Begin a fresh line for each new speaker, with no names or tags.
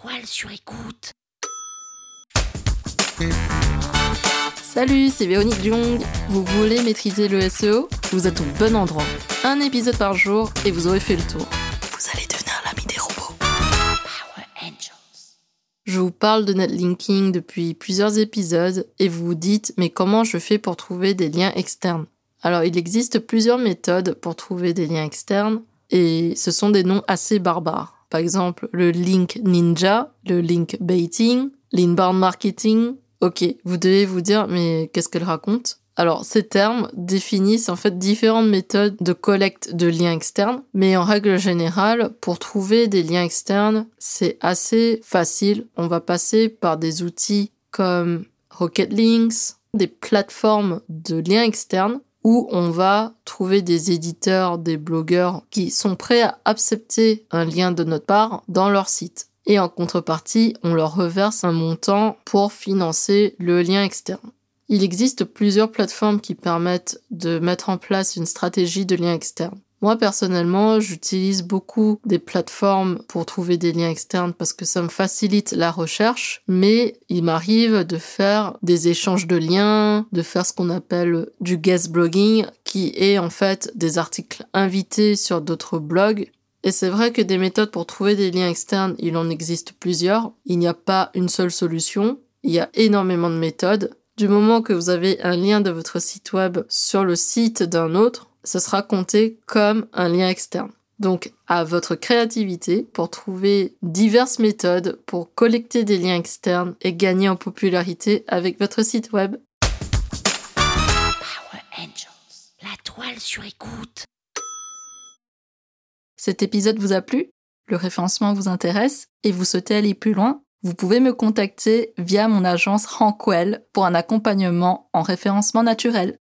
toile sur écoute.
Salut, c'est Véronique Jung. Vous voulez maîtriser le SEO Vous êtes au bon endroit. Un épisode par jour et vous aurez fait le tour. Vous allez devenir l'ami des robots.
Power Angels.
Je vous parle de netlinking depuis plusieurs épisodes et vous vous dites mais comment je fais pour trouver des liens externes? Alors il existe plusieurs méthodes pour trouver des liens externes et ce sont des noms assez barbares. Par exemple le link ninja, le link baiting, l'inbound marketing. Ok, vous devez vous dire mais qu'est-ce qu'elle raconte? Alors, ces termes définissent en fait différentes méthodes de collecte de liens externes, mais en règle générale, pour trouver des liens externes, c'est assez facile. On va passer par des outils comme Rocket Links, des plateformes de liens externes où on va trouver des éditeurs, des blogueurs qui sont prêts à accepter un lien de notre part dans leur site. Et en contrepartie, on leur reverse un montant pour financer le lien externe. Il existe plusieurs plateformes qui permettent de mettre en place une stratégie de lien externe. Moi personnellement, j'utilise beaucoup des plateformes pour trouver des liens externes parce que ça me facilite la recherche, mais il m'arrive de faire des échanges de liens, de faire ce qu'on appelle du guest blogging, qui est en fait des articles invités sur d'autres blogs. Et c'est vrai que des méthodes pour trouver des liens externes, il en existe plusieurs. Il n'y a pas une seule solution. Il y a énormément de méthodes. Du moment que vous avez un lien de votre site web sur le site d'un autre, ce sera compté comme un lien externe. Donc, à votre créativité pour trouver diverses méthodes pour collecter des liens externes et gagner en popularité avec votre site web.
Power Angels. La toile sur écoute.
Cet épisode vous a plu? Le référencement vous intéresse et vous souhaitez aller plus loin? Vous pouvez me contacter via mon agence Rankwell pour un accompagnement en référencement naturel.